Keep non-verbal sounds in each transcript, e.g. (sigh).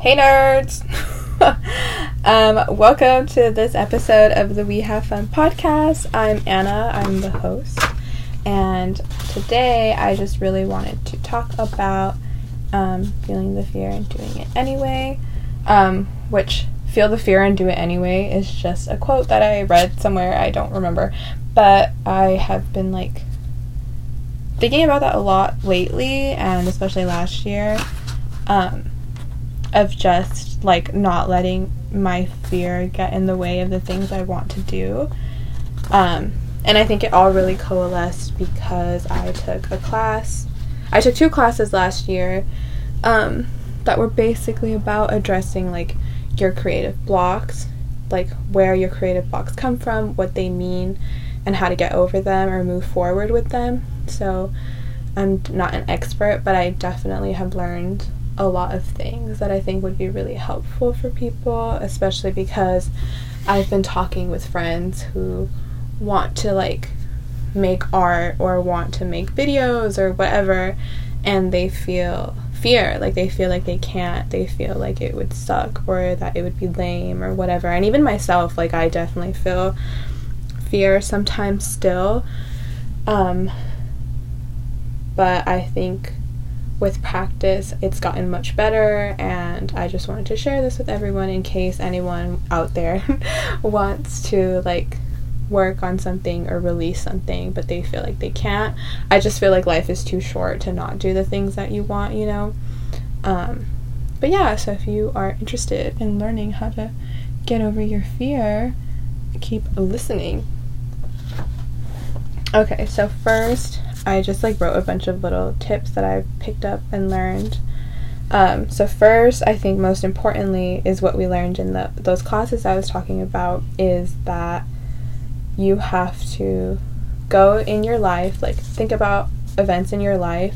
Hey nerds! (laughs) um, welcome to this episode of the We Have Fun podcast. I'm Anna, I'm the host, and today I just really wanted to talk about um, feeling the fear and doing it anyway. Um, which, feel the fear and do it anyway, is just a quote that I read somewhere, I don't remember, but I have been like thinking about that a lot lately, and especially last year. Um, of just like not letting my fear get in the way of the things I want to do. Um, and I think it all really coalesced because I took a class. I took two classes last year um, that were basically about addressing like your creative blocks, like where your creative blocks come from, what they mean, and how to get over them or move forward with them. So I'm not an expert, but I definitely have learned a lot of things that I think would be really helpful for people, especially because I've been talking with friends who want to like make art or want to make videos or whatever and they feel fear. Like they feel like they can't. They feel like it would suck or that it would be lame or whatever. And even myself like I definitely feel fear sometimes still. Um but I think with practice, it's gotten much better, and I just wanted to share this with everyone in case anyone out there (laughs) wants to like work on something or release something, but they feel like they can't. I just feel like life is too short to not do the things that you want, you know? Um, but yeah, so if you are interested in learning how to get over your fear, keep listening. Okay, so first, I just like wrote a bunch of little tips that I've picked up and learned. Um, so first, I think most importantly is what we learned in the those classes I was talking about is that you have to go in your life, like think about events in your life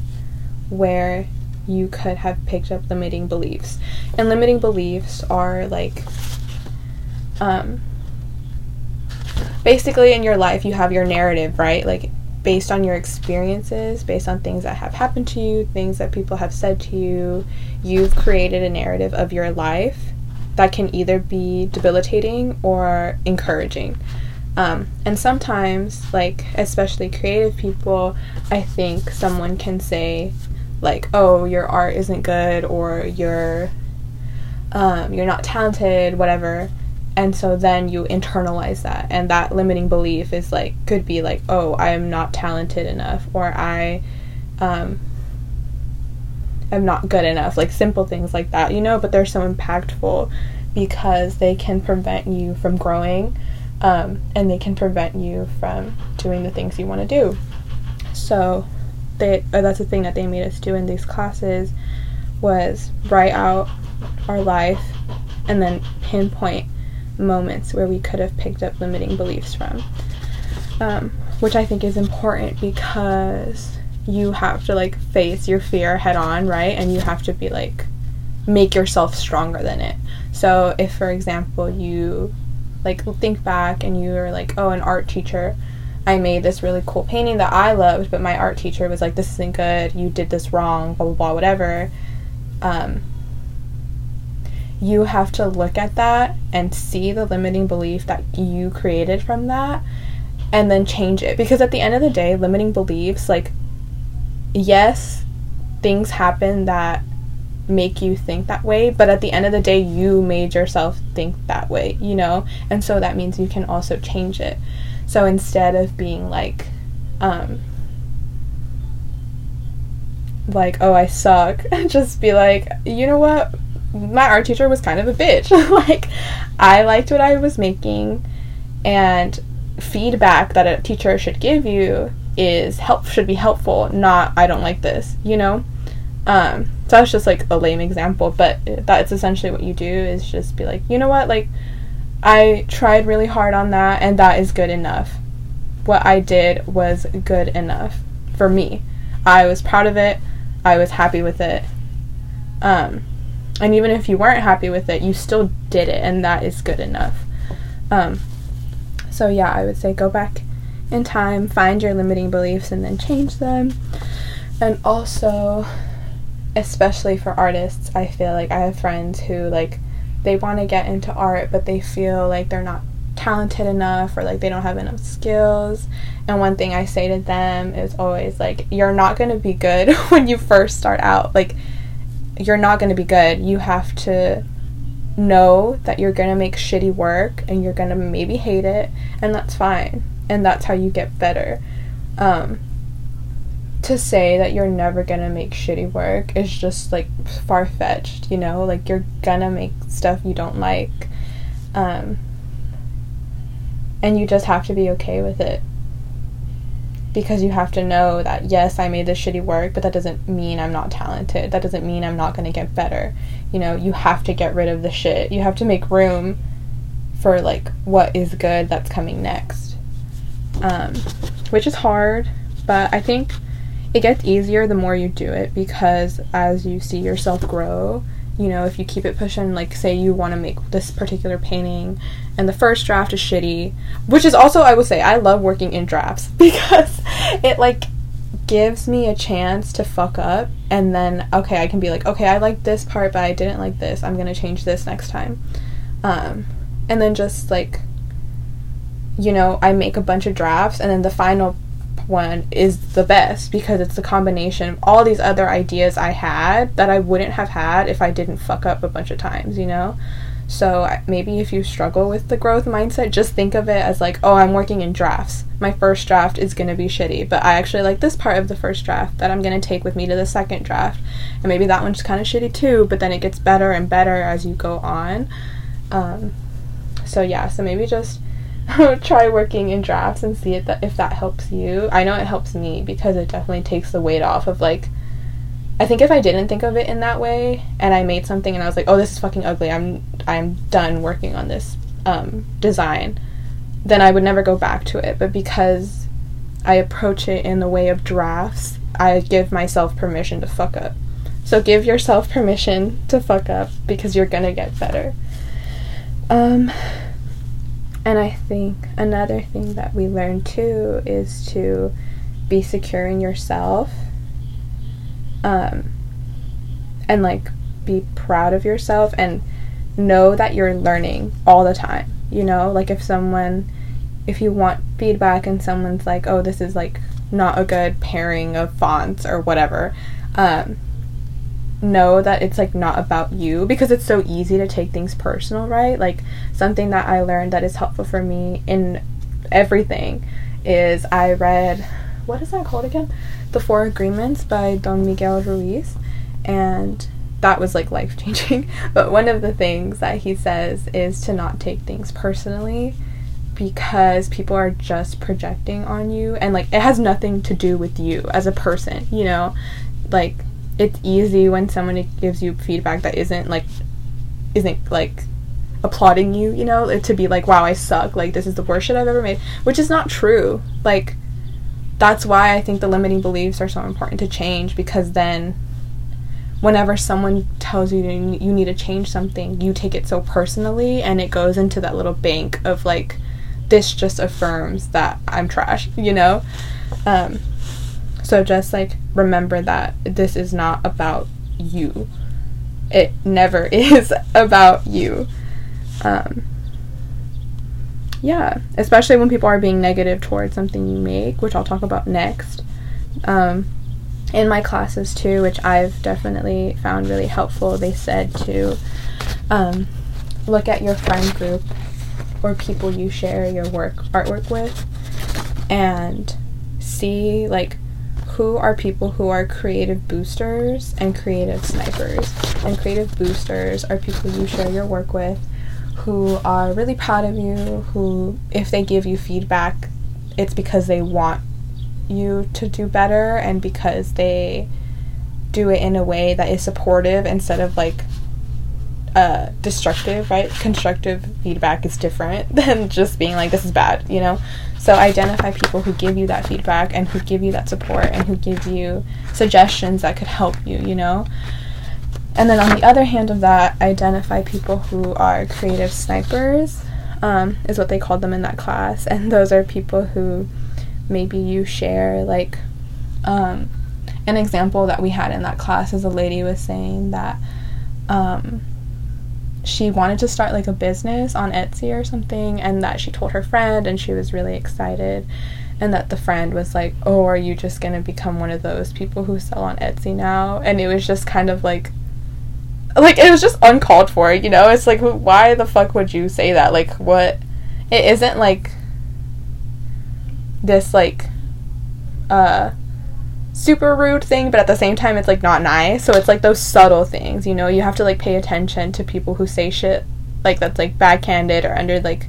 where you could have picked up limiting beliefs. And limiting beliefs are like um basically in your life you have your narrative, right? Like based on your experiences, based on things that have happened to you, things that people have said to you, you've created a narrative of your life that can either be debilitating or encouraging. Um, and sometimes, like, especially creative people, I think someone can say, like, oh, your art isn't good or you're, um, you're not talented, whatever and so then you internalize that. And that limiting belief is like could be like oh i am not talented enough or i um am not good enough like simple things like that you know? But they're so impactful because they can prevent you from growing um, and they can prevent you from doing the things you want to do. So they uh, that's the thing that they made us do in these classes was write out our life and then pinpoint moments where we could have picked up limiting beliefs from. Um, which I think is important because you have to like face your fear head on, right? And you have to be like, make yourself stronger than it. So if, for example, you like think back and you are like, oh, an art teacher, I made this really cool painting that I loved, but my art teacher was like, this isn't good, you did this wrong, blah, blah, blah, whatever. Um, you have to look at that and see the limiting belief that you created from that and then change it. Because at the end of the day limiting beliefs like yes things happen that make you think that way but at the end of the day you made yourself think that way you know? And so that means you can also change it. So instead of being like um like oh i suck (laughs) just be like you know what my art teacher was kind of a bitch. (laughs) like, I liked what I was making, and feedback that a teacher should give you is help should be helpful, not I don't like this, you know? Um, so that's just like a lame example, but that's essentially what you do is just be like, you know what, like I tried really hard on that and that is good enough. What I did was good enough for me. I was proud of it. I was happy with it. Um, and even if you weren't happy with it, you still did it, and that is good enough. Um, so, yeah, I would say go back in time, find your limiting beliefs, and then change them. And also, especially for artists, I feel like I have friends who like they want to get into art but they feel like they're not talented enough or like they don't have enough skills. And one thing I say to them is always like you're not going to be good (laughs) when you first start out. Like you're not going to be good. You have to know that you're going to make shitty work and you're going to maybe hate it and that's fine. And that's how you get better. Um, to say that you're never gonna make shitty work is just like far fetched, you know? Like you're gonna make stuff you don't like. Um, and you just have to be okay with it. Because you have to know that yes, I made this shitty work, but that doesn't mean I'm not talented. That doesn't mean I'm not gonna get better. You know, you have to get rid of the shit. You have to make room for like what is good that's coming next. Um, which is hard, but I think it gets easier the more you do it because as you see yourself grow, you know, if you keep it pushing, like say you want to make this particular painting and the first draft is shitty, which is also, I would say, I love working in drafts (laughs) because it like gives me a chance to fuck up and then, okay, I can be like, okay, I like this part, but I didn't like this. I'm going to change this next time. Um, and then just like, you know, I make a bunch of drafts and then the final one is the best because it's the combination of all these other ideas I had that I wouldn't have had if I didn't fuck up a bunch of times, you know? So maybe if you struggle with the growth mindset, just think of it as like, oh, I'm working in drafts. My first draft is going to be shitty, but I actually like this part of the first draft that I'm going to take with me to the second draft. And maybe that one's kind of shitty too, but then it gets better and better as you go on. Um, so yeah, so maybe just (laughs) try working in drafts and see if that if that helps you. I know it helps me because it definitely takes the weight off of like I think if I didn't think of it in that way and I made something and I was like, "Oh, this is fucking ugly. I'm I'm done working on this um, design." Then I would never go back to it. But because I approach it in the way of drafts, I give myself permission to fuck up. So give yourself permission to fuck up because you're going to get better. Um and I think another thing that we learn too is to be secure in yourself um, and like be proud of yourself and know that you're learning all the time. You know, like if someone, if you want feedback and someone's like, oh, this is like not a good pairing of fonts or whatever, um, know that it's like not about you because it's so easy to take things personal, right? Like something that I learned that is helpful for me in everything is I read what is that called again? The Four Agreements by Don Miguel Ruiz and that was like life changing. (laughs) but one of the things that he says is to not take things personally because people are just projecting on you and like it has nothing to do with you as a person, you know? Like it's easy when someone gives you feedback that isn't like isn't like applauding you, you know, to be like, wow, I suck, like this is the worst shit I've ever made, which is not true. Like that's why I think the limiting beliefs are so important to change because then whenever someone tells you you need to change something, you take it so personally and it goes into that little bank of like this just affirms that I'm trash, you know? Um, so just like remember that this is not about you. It never (laughs) is about you. Um, yeah, especially when people are being negative towards something you make, which I'll talk about next. Um, in my classes too, which I've definitely found really helpful, they said to um, look at your friend group or people you share your work artwork with and see like who are people who are creative boosters and creative snipers. And creative boosters are people you share your work with who are really proud of you, who, if they give you feedback, it's because they want you to do better and because they do it in a way that is supportive instead of like uh, destructive, right? Constructive feedback is different (laughs) than just being like, this is bad, you know? So identify people who give you that feedback and who give you that support and who give you suggestions that could help you, you know? And then on the other hand of that, identify people who are creative snipers, um, is what they called them in that class. And those are people who maybe you share, like, um, an example that we had in that class is a lady was saying that um, she wanted to start like a business on Etsy or something, and that she told her friend, and she was really excited. And that the friend was like, Oh, are you just gonna become one of those people who sell on Etsy now? And it was just kind of like, like, it was just uncalled for, you know? It's like, why the fuck would you say that? Like, what? It isn't like this, like, uh, super rude thing, but at the same time, it's like not nice. So it's like those subtle things, you know. You have to like pay attention to people who say shit like that's like backhanded or under like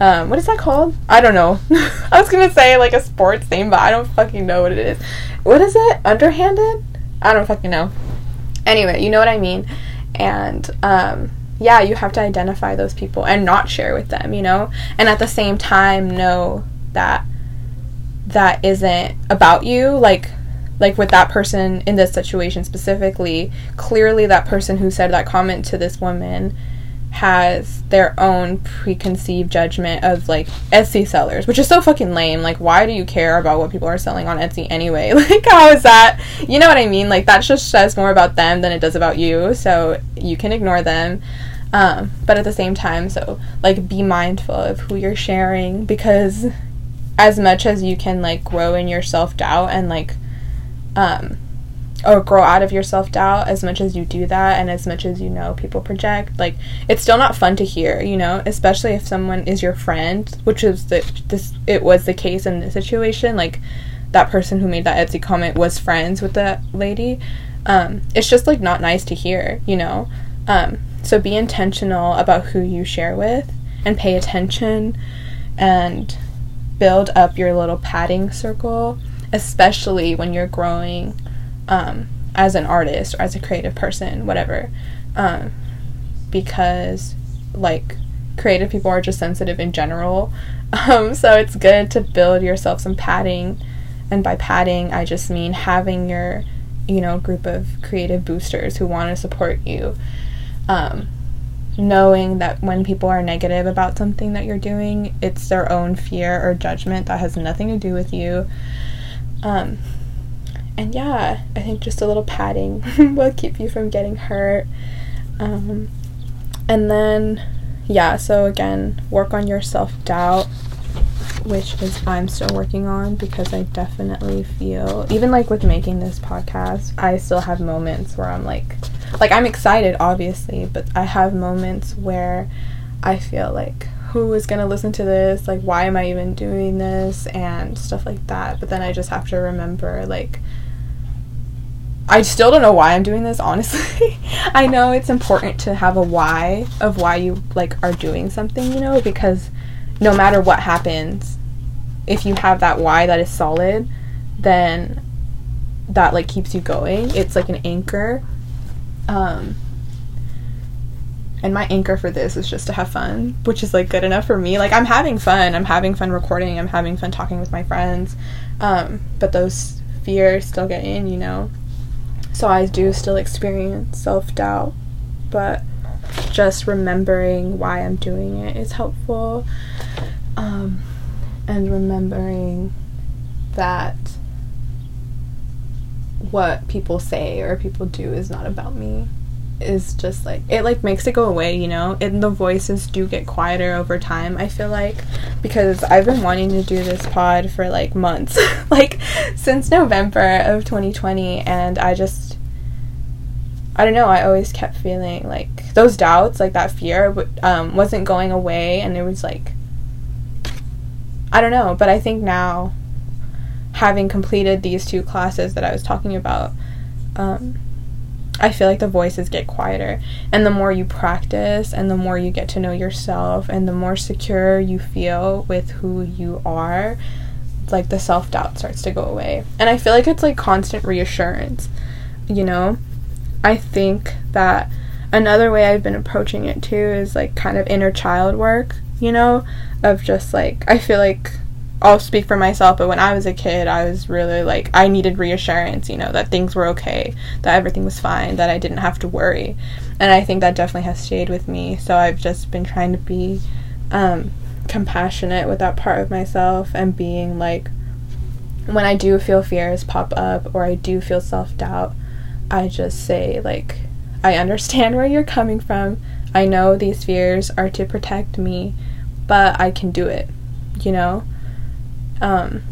um, what is that called? I don't know. (laughs) I was gonna say like a sports thing, but I don't fucking know what it is. What is it? Underhanded? I don't fucking know. Anyway, you know what I mean. And um, yeah, you have to identify those people and not share with them, you know, and at the same time know that that isn't about you. Like like with that person in this situation specifically, clearly that person who said that comment to this woman has their own preconceived judgment of like Etsy sellers, which is so fucking lame. Like, why do you care about what people are selling on Etsy anyway? (laughs) Like, how is that? You know what I mean? Like, that just says more about them than it does about you, so you can ignore them. Um, but at the same time, so like, be mindful of who you're sharing because as much as you can like grow in your self doubt and like um, or grow out of your self doubt as much as you do that and as much as you know people project like it's still not fun to hear you know especially if someone is your friend which is the this it was the case in this situation like that person who made that Etsy comment was friends with that lady. Um, it's just like not nice to hear you know? Um, so be intentional about who you share with and pay attention and build up your little padding circle especially when you're growing um, as an artist or as a creative person, whatever. Um, because, like, creative people are just sensitive in general. (laughs) Um, so it's good to build yourself some padding. And by padding, I just mean having your, you know, group of creative boosters who want to support you. Um, knowing that when people are negative about something that you're doing, it's their own fear or judgment that has nothing to do with you. Um, and yeah, I think just a little padding (laughs) will keep you from getting hurt. Um, and then, yeah, so again, work on your self doubt, which is I'm still working on because I definitely feel, even like with making this podcast, I still have moments where I'm like, like I'm excited, obviously, but I have moments where I feel like, who is going to listen to this? Like, why am I even doing this? And stuff like that. But then I just have to remember, like, I still don't know why I'm doing this, (laughs) honestly. I know it's important to have a why of why you, like, are doing something, you know, because no matter what happens, if you have that why that is solid, then that, like, keeps you going. It's like an anchor. Um, and my anchor for this is just to have fun, which is like good enough for me. Like I'm having fun. I'm having fun recording. I'm having fun talking with my friends. Um, but those fears still get in, you know. So I do still experience self doubt, but just remembering why I'm doing it is helpful. Um, and remembering that what people say or people do is not about me is just like it like makes it go away you know? And the voices do get quieter over time i feel like because i've been wanting to do this pod for like months. (laughs) Like since november of 2020 and i just i don't know i always kept feeling like those doubts like that fear um, wasn't going away and it was like i don't know but i think now having completed these two classes that i was talking about um, I feel like the voices get quieter. And the more you practice and the more you get to know yourself and the more secure you feel with who you are, like the self doubt starts to go away. And I feel like it's like constant reassurance, you know? I think that another way I've been approaching it too is like kind of inner child work, you know? Of just like, I feel like I'll speak for myself, but when I was a kid, I was really like, I needed reassurance, you know, that things were okay, that everything was fine, that I didn't have to worry. And I think that definitely has stayed with me. So I've just been trying to be um, compassionate with that part of myself and being like, when I do feel fears pop up or I do feel self doubt, I just say, like, I understand where you're coming from. I know these fears are to protect me, but I can do it, you know? Um,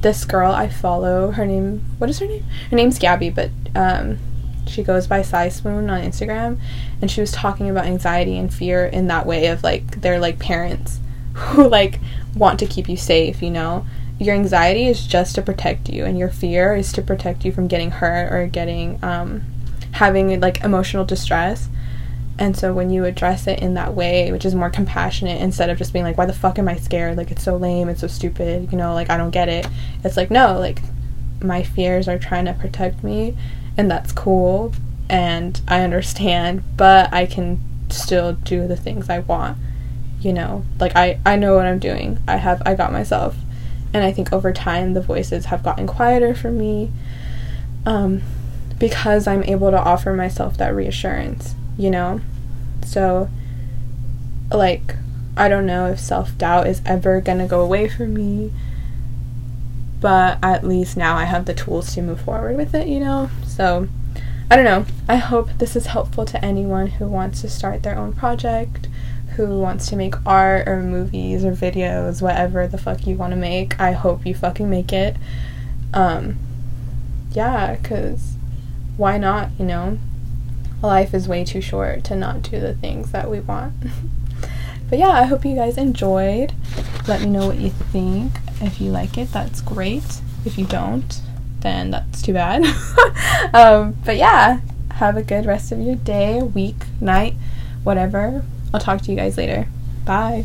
this girl I follow, her name, what is her name? Her name's Gabby, but um, she goes by Sai Spoon on Instagram, and she was talking about anxiety and fear in that way of like, they're like parents (laughs) who like want to keep you safe, you know? your anxiety is just to protect you and your fear is to protect you from getting hurt or getting um, having like emotional distress and so when you address it in that way which is more compassionate instead of just being like why the fuck am i scared? Like it's so lame it's so stupid you know like i don't get it. It's like no like my fears are trying to protect me and that's cool and i understand but i can still do the things i want you know? Like i i know what i'm doing. I have i got myself. And I think over time the voices have gotten quieter for me um, because I'm able to offer myself that reassurance, you know? So, like, I don't know if self doubt is ever gonna go away from me, but at least now I have the tools to move forward with it, you know? So, I don't know. I hope this is helpful to anyone who wants to start their own project who wants to make art or movies or videos, whatever the fuck you want to make. I hope you fucking make it. Um, yeah, because why not, you know? Life is way too short to not do the things that we want. (laughs) but yeah, I hope you guys enjoyed. Let me know what you think. If you like it, that's great. If you don't, then that's too bad. (laughs) um, but yeah, have a good rest of your day, week, night, whatever. I'll talk to you guys later. Bye.